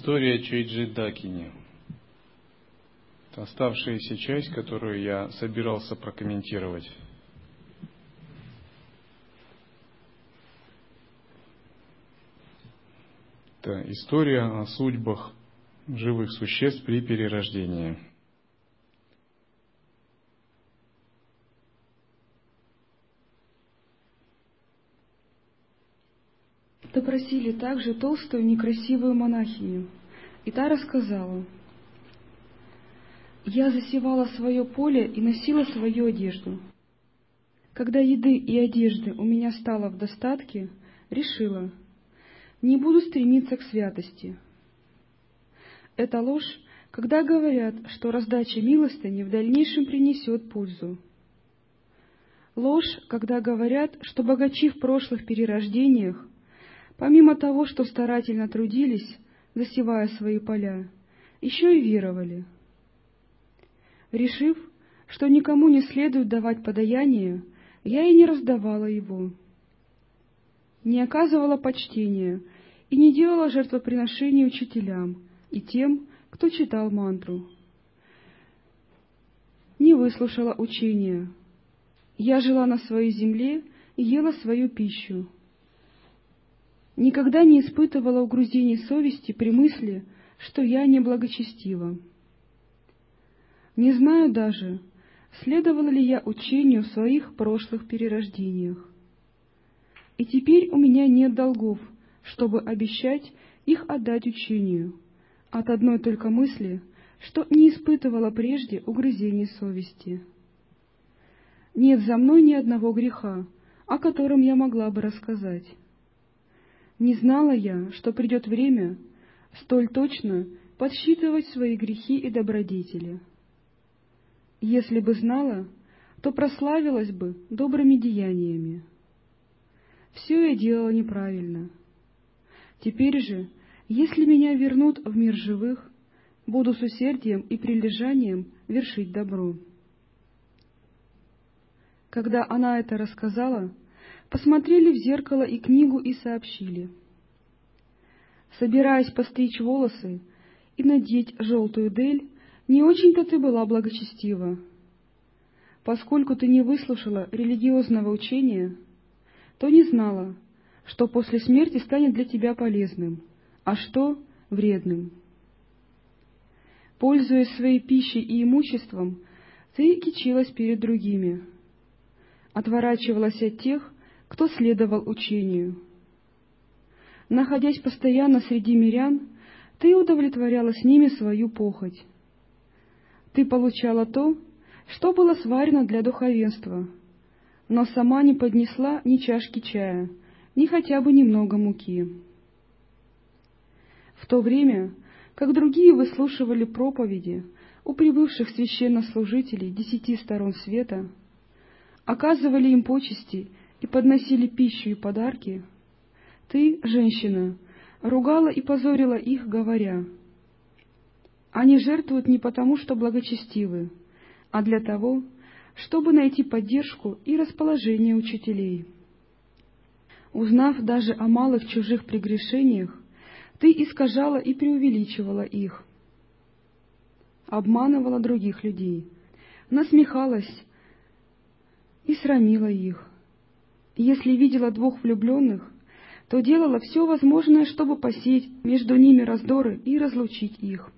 История Чейджи Дакини. Оставшаяся часть, которую я собирался прокомментировать. Это история о судьбах живых существ при перерождении. Допросили также толстую некрасивую монахиню, и та рассказала. «Я засевала свое поле и носила свою одежду. Когда еды и одежды у меня стало в достатке, решила, не буду стремиться к святости. Это ложь, когда говорят, что раздача милостыни в дальнейшем принесет пользу. Ложь, когда говорят, что богачи в прошлых перерождениях Помимо того, что старательно трудились, засевая свои поля, еще и веровали. Решив, что никому не следует давать подаяние, я и не раздавала его. Не оказывала почтения и не делала жертвоприношений учителям и тем, кто читал мантру. Не выслушала учения. Я жила на своей земле и ела свою пищу никогда не испытывала угрызений совести при мысли, что я неблагочестива. Не знаю даже, следовала ли я учению в своих прошлых перерождениях. И теперь у меня нет долгов, чтобы обещать их отдать учению, от одной только мысли, что не испытывала прежде угрызений совести. Нет за мной ни одного греха, о котором я могла бы рассказать. Не знала я, что придет время столь точно подсчитывать свои грехи и добродетели. Если бы знала, то прославилась бы добрыми деяниями. Все я делала неправильно. Теперь же, если меня вернут в мир живых, буду с усердием и прилежанием вершить добро. Когда она это рассказала, посмотрели в зеркало и книгу и сообщили. Собираясь постричь волосы и надеть желтую дель, не очень-то ты была благочестива. Поскольку ты не выслушала религиозного учения, то не знала, что после смерти станет для тебя полезным, а что — вредным. Пользуясь своей пищей и имуществом, ты кичилась перед другими, отворачивалась от тех, кто следовал учению. Находясь постоянно среди мирян, ты удовлетворяла с ними свою похоть. Ты получала то, что было сварено для духовенства, но сама не поднесла ни чашки чая, ни хотя бы немного муки. В то время, как другие выслушивали проповеди у прибывших священнослужителей десяти сторон света, оказывали им почести и подносили пищу и подарки, ты, женщина, ругала и позорила их, говоря, «Они жертвуют не потому, что благочестивы, а для того, чтобы найти поддержку и расположение учителей». Узнав даже о малых чужих прегрешениях, ты искажала и преувеличивала их, обманывала других людей, насмехалась и срамила их. Если видела двух влюбленных, то делала все возможное, чтобы посеять между ними раздоры и разлучить их.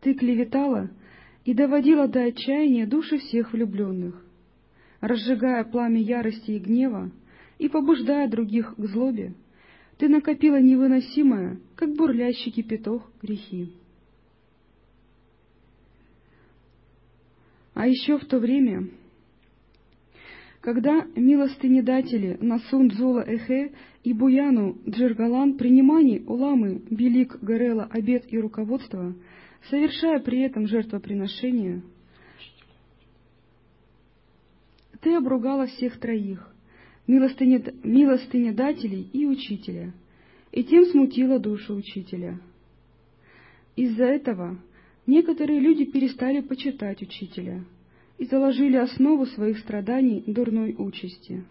Ты клеветала и доводила до отчаяния души всех влюбленных, разжигая пламя ярости и гнева и побуждая других к злобе, ты накопила невыносимое, как бурлящий кипяток, грехи. А еще в то время когда милостынедатели Насун Дзула Эхе и Буяну Джергалан принимали уламы Белик Гарела обед и руководство, совершая при этом жертвоприношение, ты обругала всех троих, милостынедателей и учителя, и тем смутила душу учителя. Из-за этого некоторые люди перестали почитать учителя — и заложили основу своих страданий дурной участи.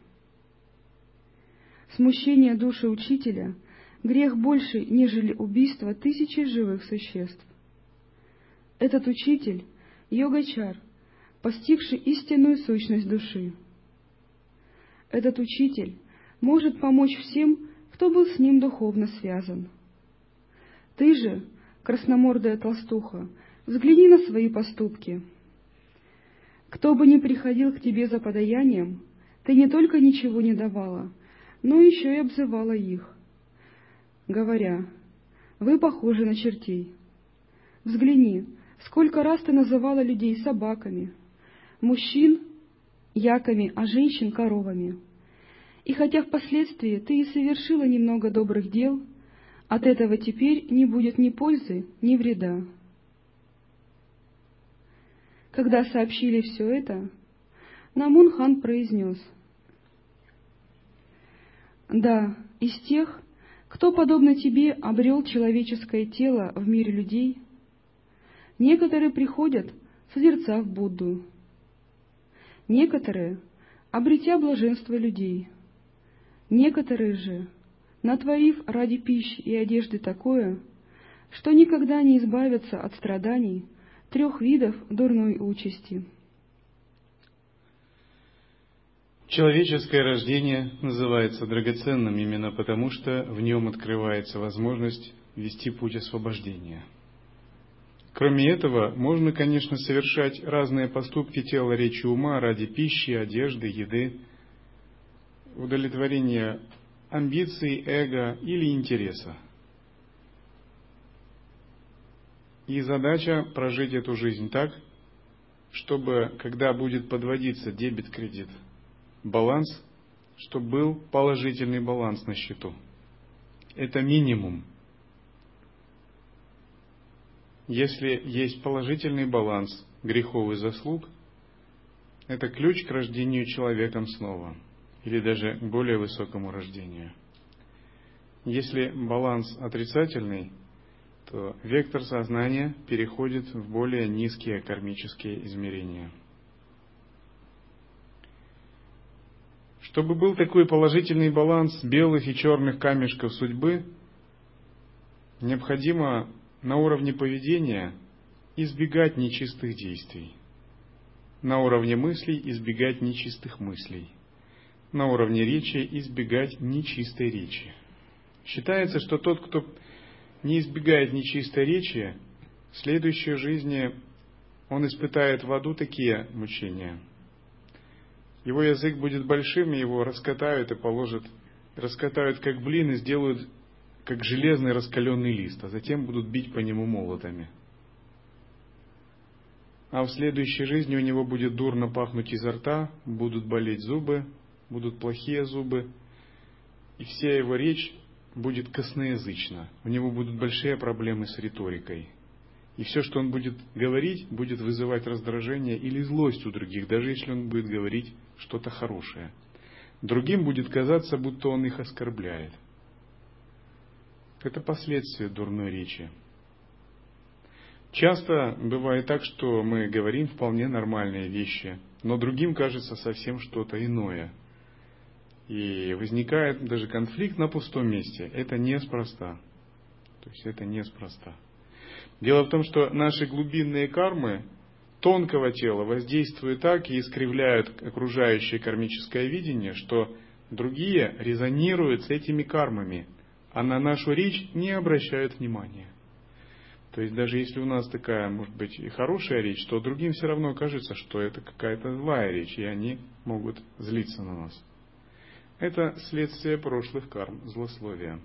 Смущение души учителя грех больше, нежели убийство тысячи живых существ. Этот учитель — йогачар, постигший истинную сущность души. Этот учитель может помочь всем, кто был с ним духовно связан. Ты же, красномордая толстуха, взгляни на свои поступки. Кто бы ни приходил к тебе за подаянием, ты не только ничего не давала, но еще и обзывала их, говоря, «Вы похожи на чертей». Взгляни, сколько раз ты называла людей собаками, мужчин — яками, а женщин — коровами. И хотя впоследствии ты и совершила немного добрых дел, от этого теперь не будет ни пользы, ни вреда. Когда сообщили все это, Намун хан произнес, «Да, из тех, кто, подобно тебе, обрел человеческое тело в мире людей, некоторые приходят, созерцав Будду, некоторые, обретя блаженство людей, некоторые же, натворив ради пищи и одежды такое, что никогда не избавятся от страданий трех видов дурной участи. Человеческое рождение называется драгоценным именно потому, что в нем открывается возможность вести путь освобождения. Кроме этого, можно, конечно, совершать разные поступки тела, речи, ума ради пищи, одежды, еды, удовлетворения амбиций, эго или интереса. И задача прожить эту жизнь так, чтобы, когда будет подводиться дебет-кредит – баланс, чтобы был положительный баланс на счету. Это минимум. Если есть положительный баланс грехов и заслуг, это ключ к рождению человеком снова, или даже к более высокому рождению. Если баланс отрицательный, то вектор сознания переходит в более низкие кармические измерения – Чтобы был такой положительный баланс белых и черных камешков судьбы, необходимо на уровне поведения избегать нечистых действий, на уровне мыслей избегать нечистых мыслей, на уровне речи избегать нечистой речи. Считается, что тот, кто не избегает нечистой речи, в следующей жизни он испытает в аду такие мучения – его язык будет большим, и его раскатают и положат, раскатают как блин и сделают как железный раскаленный лист, а затем будут бить по нему молотами. А в следующей жизни у него будет дурно пахнуть изо рта, будут болеть зубы, будут плохие зубы, и вся его речь будет косноязычна. У него будут большие проблемы с риторикой – и все, что он будет говорить, будет вызывать раздражение или злость у других, даже если он будет говорить что-то хорошее. Другим будет казаться, будто он их оскорбляет. Это последствия дурной речи. Часто бывает так, что мы говорим вполне нормальные вещи, но другим кажется совсем что-то иное. И возникает даже конфликт на пустом месте. Это неспроста. То есть это неспроста. Дело в том, что наши глубинные кармы тонкого тела воздействуют так и искривляют окружающее кармическое видение, что другие резонируют с этими кармами, а на нашу речь не обращают внимания. То есть даже если у нас такая, может быть, и хорошая речь, то другим все равно кажется, что это какая-то злая речь, и они могут злиться на нас. Это следствие прошлых карм, злословия.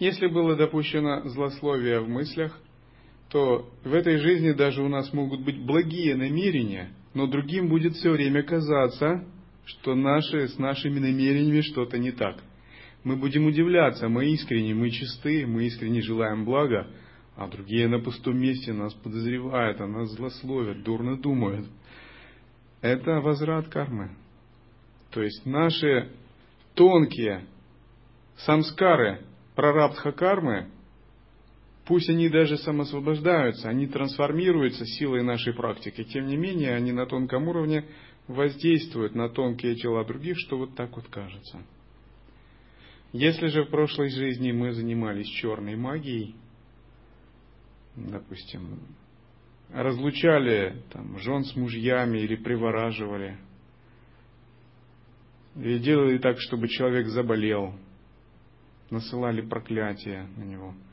Если было допущено злословие в мыслях, то в этой жизни даже у нас могут быть благие намерения, но другим будет все время казаться, что наши, с нашими намерениями что-то не так. Мы будем удивляться, мы искренне, мы чисты, мы искренне желаем блага, а другие на пустом месте нас подозревают, а нас злословят, дурно думают. Это возврат кармы. То есть наши тонкие самскары, прарабдха кармы, пусть они даже самосвобождаются, они трансформируются силой нашей практики, тем не менее они на тонком уровне воздействуют на тонкие тела других, что вот так вот кажется. Если же в прошлой жизни мы занимались черной магией, допустим, разлучали там, жен с мужьями или привораживали, или делали так, чтобы человек заболел, насылали проклятие на него –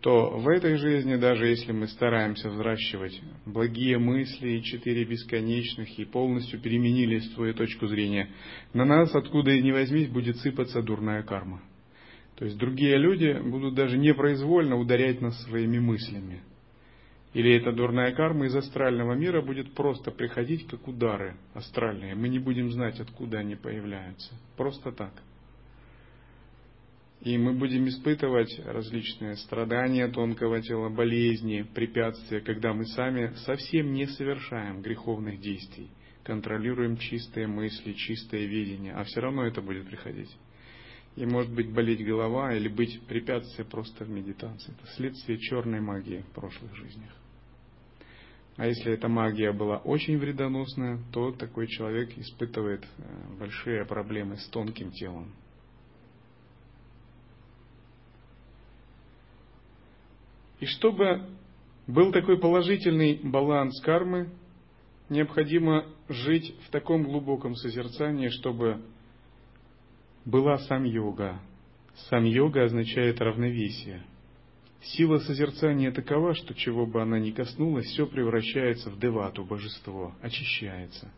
то в этой жизни, даже если мы стараемся взращивать благие мысли и четыре бесконечных и полностью переменили свою точку зрения, на нас, откуда и не возьмись, будет сыпаться дурная карма. То есть другие люди будут даже непроизвольно ударять нас своими мыслями. Или эта дурная карма из астрального мира будет просто приходить как удары астральные. Мы не будем знать, откуда они появляются. Просто так. И мы будем испытывать различные страдания тонкого тела, болезни, препятствия, когда мы сами совсем не совершаем греховных действий, контролируем чистые мысли, чистое видение, а все равно это будет приходить. И может быть болеть голова или быть препятствие просто в медитации. Это следствие черной магии в прошлых жизнях. А если эта магия была очень вредоносная, то такой человек испытывает э, большие проблемы с тонким телом. И чтобы был такой положительный баланс кармы, необходимо жить в таком глубоком созерцании, чтобы была сам йога. Сам йога означает равновесие. Сила созерцания такова, что чего бы она ни коснулась, все превращается в девату, божество, очищается.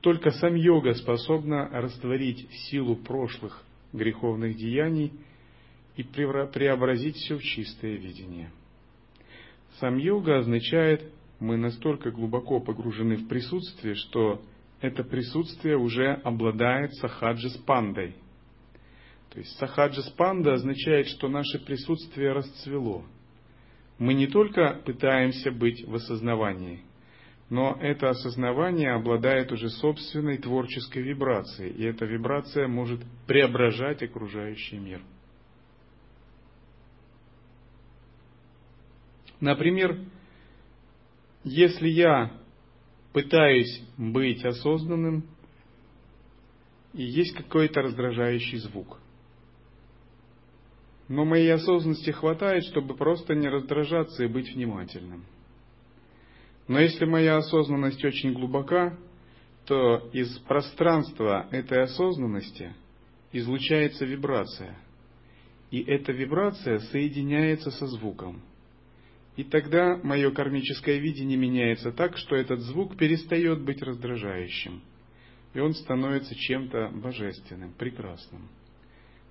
Только сам йога способна растворить силу прошлых греховных деяний – и преобразить все в чистое видение. Сам йога означает, мы настолько глубоко погружены в присутствие, что это присутствие уже обладает сахаджи спандой. То есть сахаджи спанда означает, что наше присутствие расцвело. Мы не только пытаемся быть в осознавании, но это осознавание обладает уже собственной творческой вибрацией, и эта вибрация может преображать окружающий мир – Например, если я пытаюсь быть осознанным, и есть какой-то раздражающий звук. Но моей осознанности хватает, чтобы просто не раздражаться и быть внимательным. Но если моя осознанность очень глубока, то из пространства этой осознанности излучается вибрация. И эта вибрация соединяется со звуком – и тогда мое кармическое видение меняется так, что этот звук перестает быть раздражающим, и он становится чем-то божественным, прекрасным.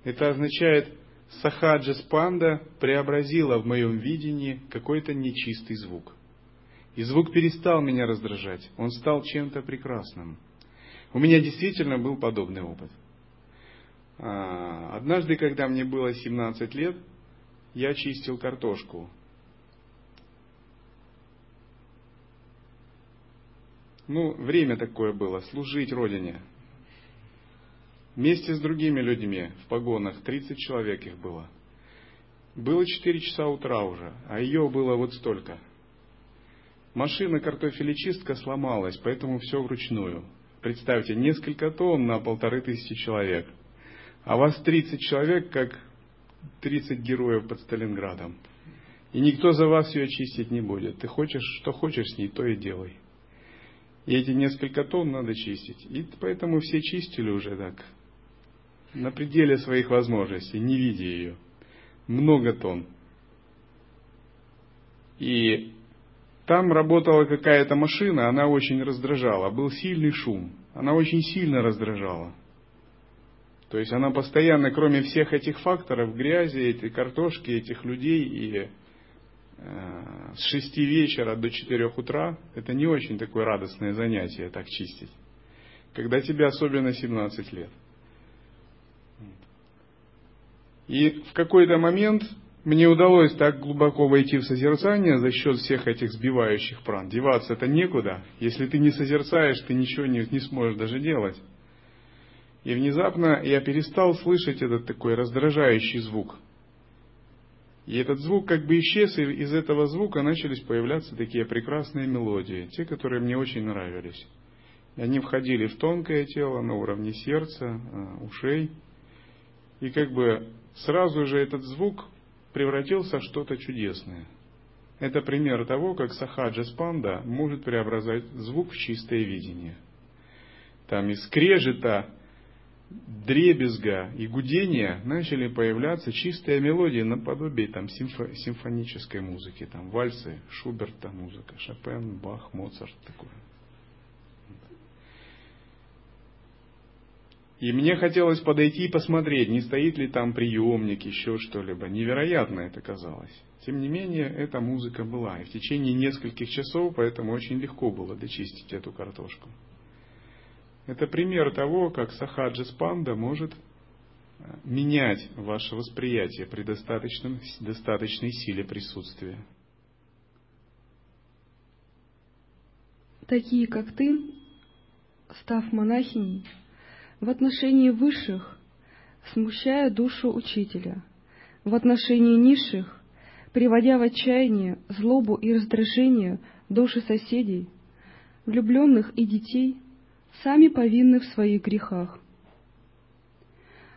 Это означает, сахаджа спанда преобразила в моем видении какой-то нечистый звук. И звук перестал меня раздражать, он стал чем-то прекрасным. У меня действительно был подобный опыт. А, однажды, когда мне было 17 лет, я чистил картошку Ну, время такое было, служить Родине. Вместе с другими людьми в погонах, 30 человек их было. Было 4 часа утра уже, а ее было вот столько. Машина картофелечистка сломалась, поэтому все вручную. Представьте, несколько тонн на полторы тысячи человек. А вас 30 человек, как 30 героев под Сталинградом. И никто за вас ее чистить не будет. Ты хочешь, что хочешь с ней, то и делай. И эти несколько тонн надо чистить. И поэтому все чистили уже так, на пределе своих возможностей, не видя ее. Много тонн. И там работала какая-то машина, она очень раздражала. Был сильный шум. Она очень сильно раздражала. То есть она постоянно, кроме всех этих факторов, грязи, этой картошки, этих людей и с шести вечера до четырех утра, это не очень такое радостное занятие, так чистить. Когда тебе особенно 17 лет. И в какой-то момент мне удалось так глубоко войти в созерцание за счет всех этих сбивающих пран. Деваться это некуда. Если ты не созерцаешь, ты ничего не, не сможешь даже делать. И внезапно я перестал слышать этот такой раздражающий звук. И этот звук как бы исчез, и из этого звука начались появляться такие прекрасные мелодии, те, которые мне очень нравились. И они входили в тонкое тело на уровне сердца, а, ушей, и как бы сразу же этот звук превратился в что-то чудесное. Это пример того, как Сахаджа Спанда может преобразовать звук в чистое видение. Там из скрежета, дребезга и гудения начали появляться чистые мелодии наподобие там, симфо- симфонической музыки, там вальсы, Шуберта музыка, Шопен, Бах, Моцарт такое. И мне хотелось подойти и посмотреть, не стоит ли там приемник, еще что-либо. Невероятно это казалось. Тем не менее, эта музыка была. И в течение нескольких часов, поэтому очень легко было дочистить эту картошку. Это пример того, как Сахаджи Спанда может э, менять ваше восприятие при достаточном, достаточной силе присутствия. Такие, как ты, став монахиней, в отношении высших, смущая душу учителя, в отношении низших, приводя в отчаяние, злобу и раздражение души соседей, влюбленных и детей, сами повинны в своих грехах.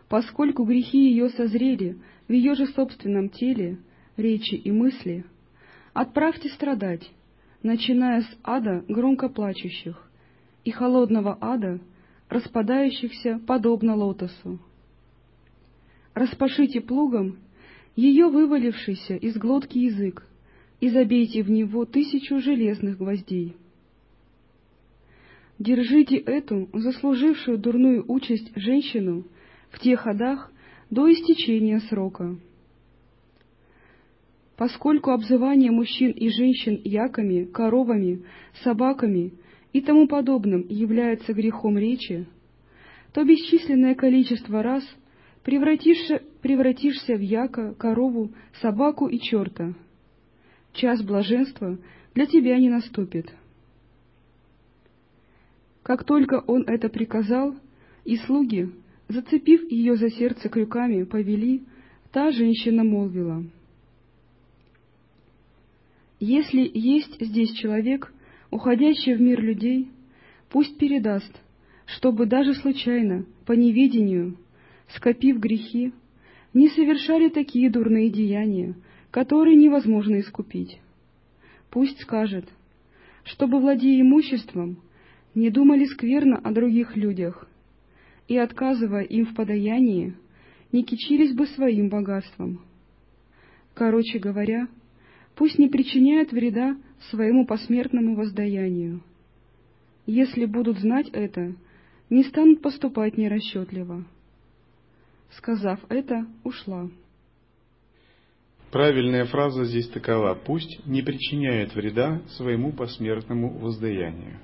Поскольку грехи ее созрели в ее же собственном теле, речи и мысли, отправьте страдать, начиная с ада громко плачущих и холодного ада — распадающихся подобно лотосу. Распашите плугом ее вывалившийся из глотки язык и забейте в него тысячу железных гвоздей. Держите эту, заслужившую дурную участь женщину, в тех ходах до истечения срока. Поскольку обзывание мужчин и женщин яками, коровами, собаками и тому подобным является грехом речи, то бесчисленное количество раз превратишься, превратишься в яка, корову, собаку и черта. Час блаженства для тебя не наступит. Как только он это приказал, и слуги, зацепив ее за сердце крюками, повели, та женщина молвила. «Если есть здесь человек, уходящий в мир людей, пусть передаст, чтобы даже случайно, по неведению, скопив грехи, не совершали такие дурные деяния, которые невозможно искупить. Пусть скажет, чтобы, владея имуществом, не думали скверно о других людях и, отказывая им в подаянии, не кичились бы своим богатством. Короче говоря, пусть не причиняют вреда своему посмертному воздаянию. Если будут знать это, не станут поступать нерасчетливо. Сказав это, ушла. Правильная фраза здесь такова. Пусть не причиняет вреда своему посмертному воздаянию.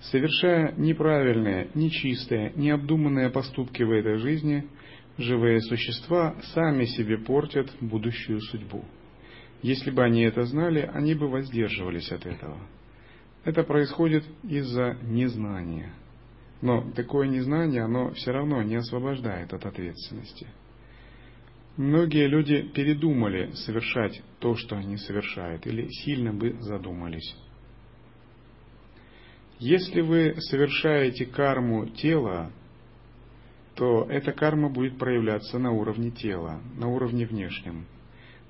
Совершая неправильные, нечистые, необдуманные поступки в этой жизни, живые существа сами себе портят будущую судьбу. Если бы они это знали, они бы воздерживались от этого. Это происходит из-за незнания. Но такое незнание, оно все равно не освобождает от ответственности. Многие люди передумали совершать то, что они совершают, или сильно бы задумались. Если вы совершаете карму тела, то эта карма будет проявляться на уровне тела, на уровне внешнем.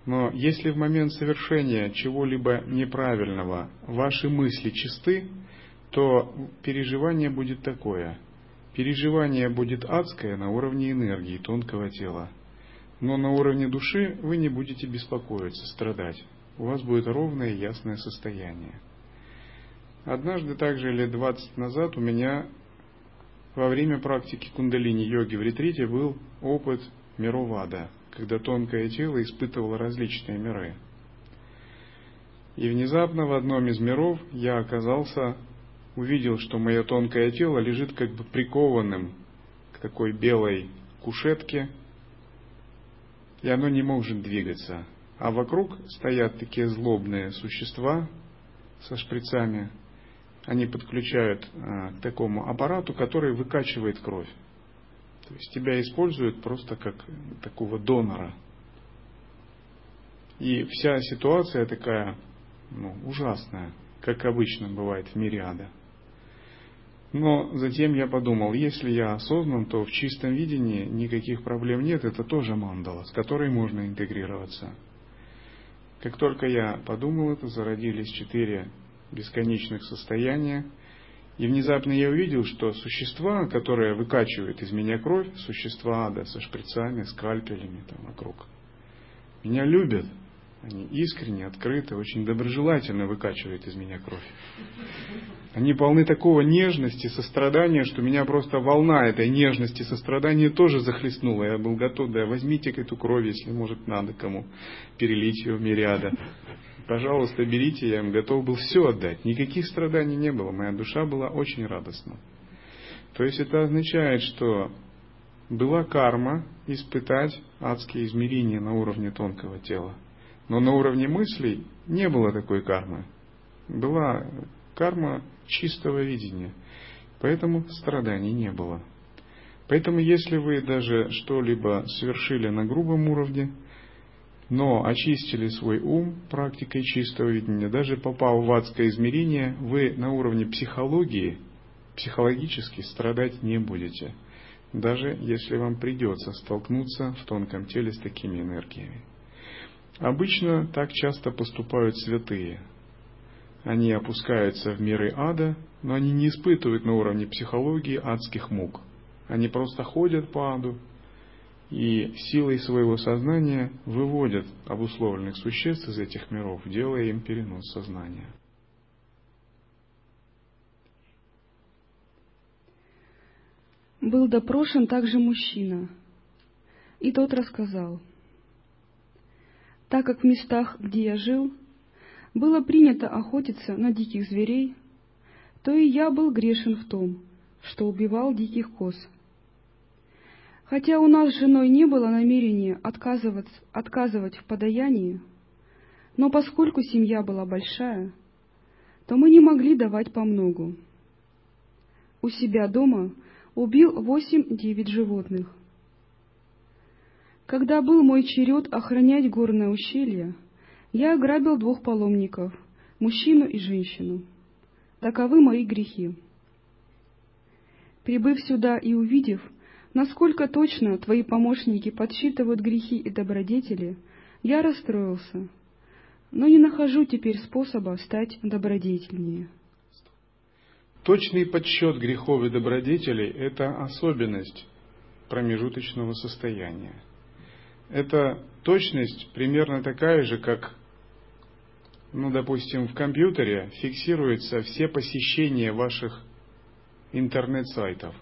Но если в момент совершения чего-либо неправильного ваши мысли чисты, то переживание будет такое. Переживание будет адское на уровне энергии тонкого тела. Но на уровне души вы не будете беспокоиться, страдать. У вас будет ровное и ясное состояние. Однажды, также лет 20 назад, у меня во время практики кундалини-йоги в ретрите был опыт мировада, когда тонкое тело испытывало различные миры. И внезапно в одном из миров я оказался увидел, что мое тонкое тело лежит как бы прикованным к такой белой кушетке, и оно не может двигаться. А вокруг стоят такие злобные существа со шприцами. Они подключают а, к такому аппарату, который выкачивает кровь. То есть тебя используют просто как такого донора. И вся ситуация такая ну, ужасная, как обычно бывает в мире ада. Но затем я подумал, если я осознан, то в чистом видении никаких проблем нет, это тоже мандала, с которой можно интегрироваться. Как только я подумал это, зародились четыре бесконечных состояния, и внезапно я увидел, что существа, которые выкачивают из меня кровь, существа ада со шприцами, скальпелями там вокруг, меня любят, они искренне, открыто, очень доброжелательно выкачивают из меня кровь. Они полны такого нежности, сострадания, что меня просто волна этой нежности, сострадания тоже захлестнула. Я был готов, да возьмите эту кровь, если может надо кому перелить ее в мириада. Пожалуйста, берите, я им готов был все отдать. Никаких страданий не было, моя душа была очень радостна. То есть это означает, что была карма испытать адские измерения на уровне тонкого тела – но на уровне мыслей не было такой кармы. Была карма чистого видения. Поэтому страданий не было. Поэтому если вы даже что-либо совершили на грубом уровне, но очистили свой ум практикой чистого видения, даже попав в адское измерение, вы на уровне психологии, психологически страдать не будете, даже если вам придется столкнуться в тонком теле с такими энергиями. Обычно так часто поступают святые. Они опускаются в миры ада, но они не испытывают на уровне психологии адских мук. Они просто ходят по аду и силой своего сознания выводят обусловленных существ из этих миров, делая им перенос сознания. Был допрошен также мужчина, и тот рассказал – так как в местах, где я жил, было принято охотиться на диких зверей, то и я был грешен в том, что убивал диких коз. Хотя у нас с женой не было намерения отказывать, отказывать в подаянии, но поскольку семья была большая, то мы не могли давать по многу. У себя дома убил восемь-девять животных. Когда был мой черед охранять горное ущелье, я ограбил двух паломников, мужчину и женщину. Таковы мои грехи. Прибыв сюда и увидев, насколько точно твои помощники подсчитывают грехи и добродетели, я расстроился, но не нахожу теперь способа стать добродетельнее. Точный подсчет грехов и добродетелей – это особенность промежуточного состояния – эта точность примерно такая же, как, ну, допустим, в компьютере фиксируются все посещения ваших интернет-сайтов.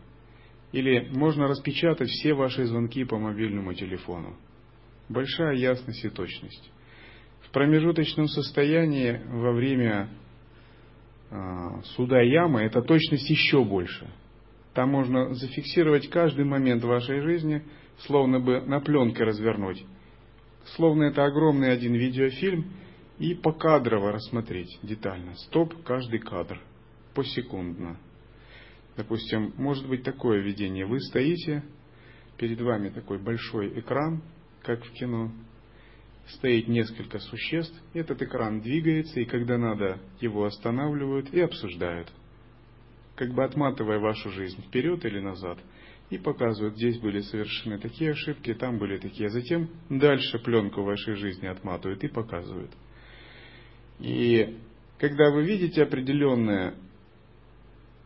Или можно распечатать все ваши звонки по мобильному телефону. Большая ясность и точность. В промежуточном состоянии во время э, суда ямы эта точность еще больше. Там можно зафиксировать каждый момент вашей жизни – словно бы на пленке развернуть. Словно это огромный один видеофильм и покадрово рассмотреть детально. Стоп, каждый кадр. Посекундно. Допустим, может быть такое видение. Вы стоите, перед вами такой большой экран, как в кино. Стоит несколько существ, этот экран двигается, и когда надо, его останавливают и обсуждают. Как бы отматывая вашу жизнь вперед или назад – и показывают, здесь были совершены такие ошибки, там были такие. Затем дальше пленку вашей жизни отматывают и показывают. И когда вы видите определенное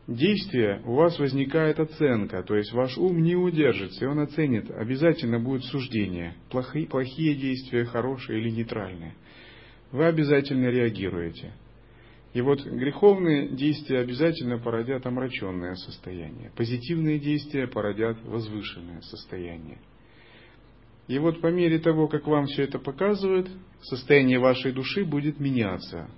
действие, у вас возникает оценка, то есть ваш ум не удержится, и он оценит, обязательно будет суждение, плохие, плохие действия, хорошие или нейтральные. Вы обязательно реагируете. И вот греховные действия обязательно породят омраченное состояние. Позитивные действия породят возвышенное состояние. И вот по мере того, как вам все это показывают, состояние вашей души будет меняться.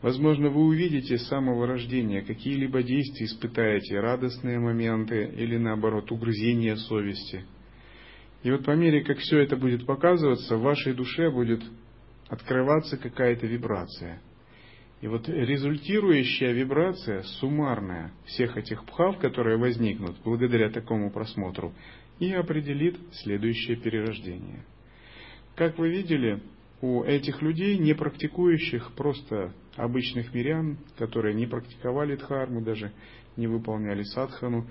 Возможно, вы увидите с самого рождения какие-либо действия, испытаете радостные моменты или наоборот угрызения совести. И вот по мере, как все это будет показываться, в вашей душе будет открываться какая-то вибрация – и вот результирующая вибрация, суммарная всех этих пхав, которые возникнут благодаря такому просмотру, и определит следующее перерождение. Как вы видели, у этих людей, не практикующих, просто обычных мирян, которые не практиковали дхарму, даже не выполняли садхану,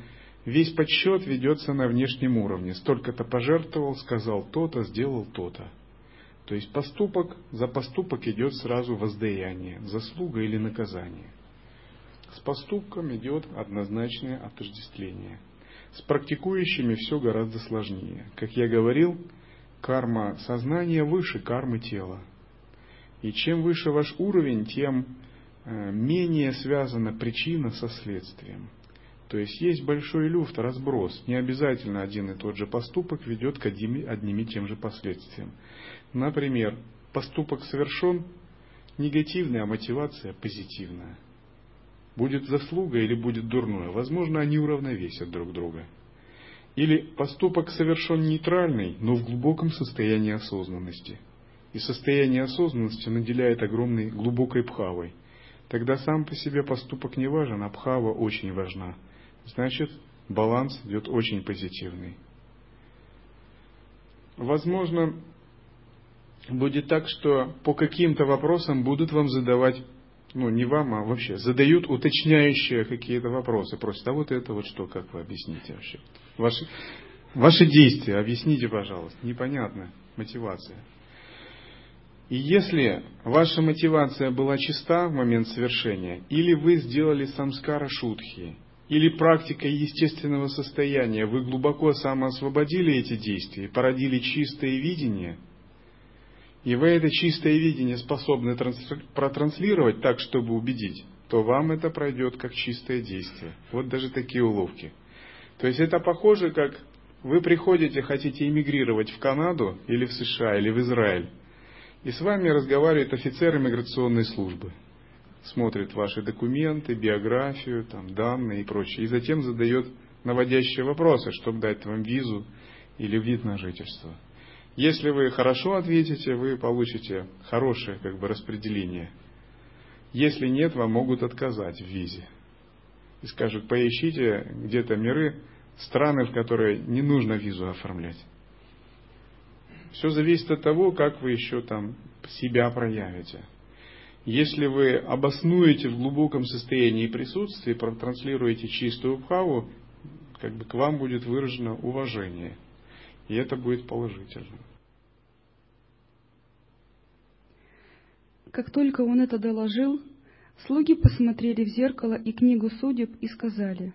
весь подсчет ведется на внешнем уровне. Столько-то пожертвовал, сказал то-то, сделал то-то. То есть поступок, за поступок идет сразу воздаяние, заслуга или наказание. С поступком идет однозначное отождествление. С практикующими все гораздо сложнее. Как я говорил, карма сознания выше кармы тела. И чем выше ваш уровень, тем э, менее связана причина со следствием. То есть есть большой люфт, разброс. Не обязательно один и тот же поступок ведет к одним, и тем же последствиям. Например, поступок совершен негативный, а мотивация позитивная. Будет заслуга или будет дурное. Возможно, они уравновесят друг друга. Или поступок совершен нейтральный, но в глубоком состоянии осознанности. И состояние осознанности наделяет огромной глубокой пхавой. Тогда сам по себе поступок не важен, а пхава очень важна – значит баланс идет очень позитивный. Возможно, будет так, что по каким-то вопросам будут вам задавать, ну не вам, а вообще, задают уточняющие какие-то вопросы, просят, а вот это вот что, как вы объясните вообще? Ваши, ваши действия, объясните, пожалуйста, непонятно, мотивация. И если ваша мотивация была чиста в момент совершения, или вы сделали самскара шутхи, или практикой естественного состояния вы глубоко самоосвободили эти действия, породили чистое видение, и вы это чистое видение способны протранслировать так, чтобы убедить, то вам это пройдет как чистое действие. Вот даже такие уловки. То есть это похоже, как вы приходите, хотите эмигрировать в Канаду или в США или в Израиль, и с вами разговаривает офицер иммиграционной службы – смотрит ваши документы, биографию, там, данные и прочее, и затем задает наводящие вопросы, чтобы дать вам визу или вид на жительство. Если вы хорошо ответите, вы получите хорошее как бы, распределение. Если нет, вам могут отказать в визе. И скажут, поищите где-то миры, страны, в которые не нужно визу оформлять. Все зависит от того, как вы еще там себя проявите. Если вы обоснуете в глубоком состоянии присутствия, протранслируете чистую бхаву, как бы к вам будет выражено уважение. И это будет положительно. Как только он это доложил, слуги посмотрели в зеркало и книгу судеб и сказали,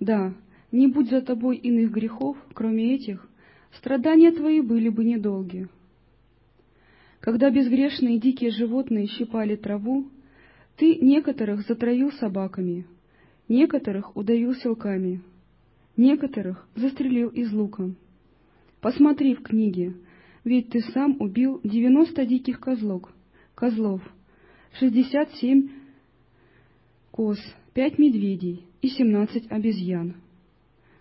«Да, не будь за тобой иных грехов, кроме этих, страдания твои были бы недолги». Когда безгрешные дикие животные щипали траву, ты некоторых затроил собаками, некоторых удавил силками, некоторых застрелил из лука. Посмотри в книге, ведь ты сам убил девяносто диких козлов, козлов, шестьдесят семь коз, пять медведей и семнадцать обезьян.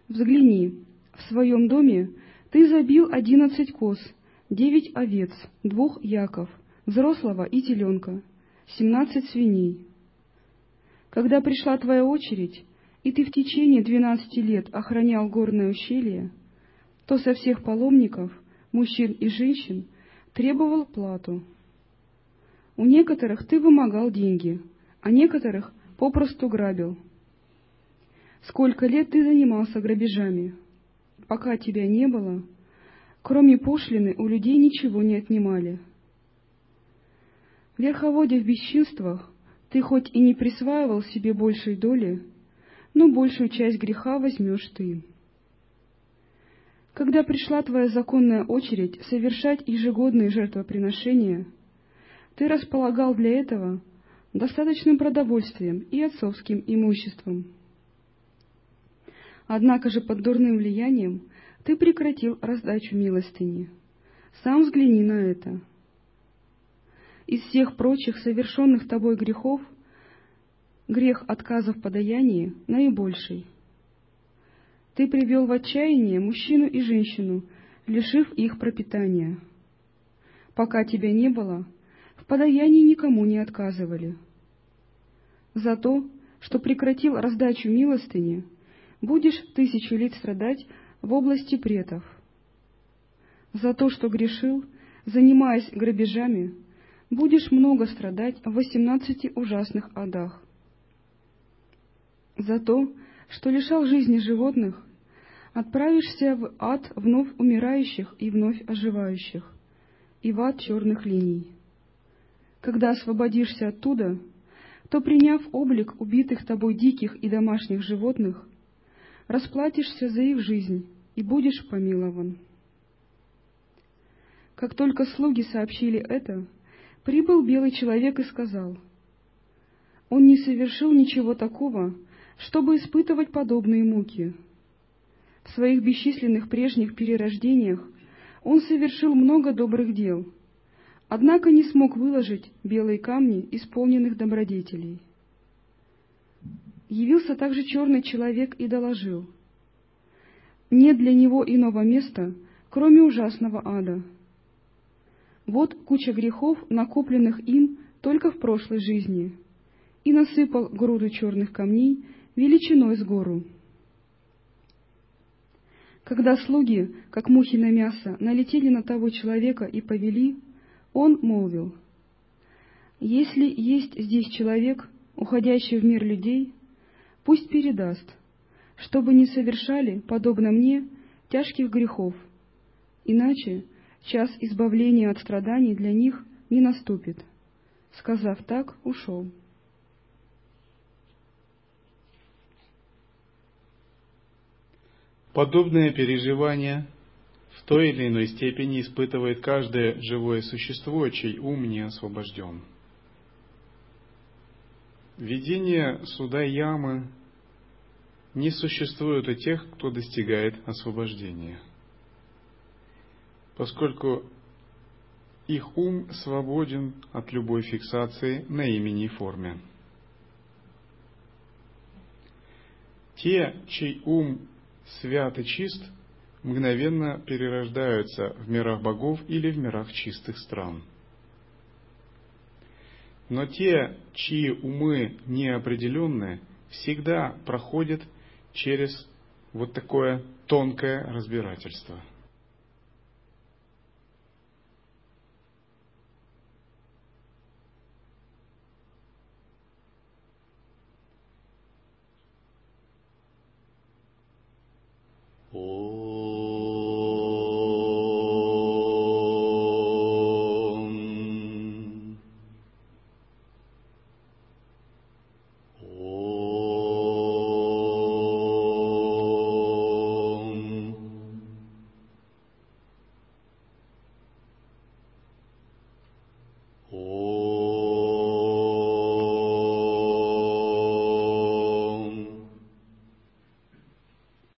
Взгляни, в своем доме ты забил одиннадцать коз — девять овец, двух яков, взрослого и теленка, семнадцать свиней. Когда пришла твоя очередь, и ты в течение двенадцати лет охранял горное ущелье, то со всех паломников, мужчин и женщин, требовал плату. У некоторых ты вымогал деньги, а некоторых попросту грабил. Сколько лет ты занимался грабежами? Пока тебя не было, Кроме пошлины у людей ничего не отнимали. Верховодя в бесчинствах, ты хоть и не присваивал себе большей доли, но большую часть греха возьмешь ты. Когда пришла твоя законная очередь совершать ежегодные жертвоприношения, ты располагал для этого достаточным продовольствием и отцовским имуществом. Однако же под дурным влиянием ты прекратил раздачу милостыни. Сам взгляни на это. Из всех прочих совершенных тобой грехов грех отказа в подаянии наибольший. Ты привел в отчаяние мужчину и женщину, лишив их пропитания. Пока тебя не было, в подаянии никому не отказывали. За то, что прекратил раздачу милостыни, будешь тысячу лет страдать в области претов. За то, что грешил, занимаясь грабежами, будешь много страдать в восемнадцати ужасных адах. За то, что лишал жизни животных, отправишься в ад вновь умирающих и вновь оживающих, и в ад черных линий. Когда освободишься оттуда, то, приняв облик убитых тобой диких и домашних животных, расплатишься за их жизнь и будешь помилован. Как только слуги сообщили это, прибыл белый человек и сказал, «Он не совершил ничего такого, чтобы испытывать подобные муки. В своих бесчисленных прежних перерождениях он совершил много добрых дел, однако не смог выложить белые камни исполненных добродетелей. Явился также черный человек и доложил, нет для него иного места, кроме ужасного ада. Вот куча грехов, накопленных им только в прошлой жизни, и насыпал груду черных камней величиной с гору. Когда слуги, как мухи на мясо, налетели на того человека и повели, он молвил, «Если есть здесь человек, уходящий в мир людей, пусть передаст, чтобы не совершали, подобно мне, тяжких грехов, иначе час избавления от страданий для них не наступит». Сказав так, ушел. Подобное переживание в той или иной степени испытывает каждое живое существо, чей ум не освобожден. Видение суда ямы не существует у тех, кто достигает освобождения, поскольку их ум свободен от любой фиксации на имени и форме. Те, чей ум свят и чист, мгновенно перерождаются в мирах богов или в мирах чистых стран. Но те, чьи умы неопределенные, всегда проходят через вот такое тонкое разбирательство –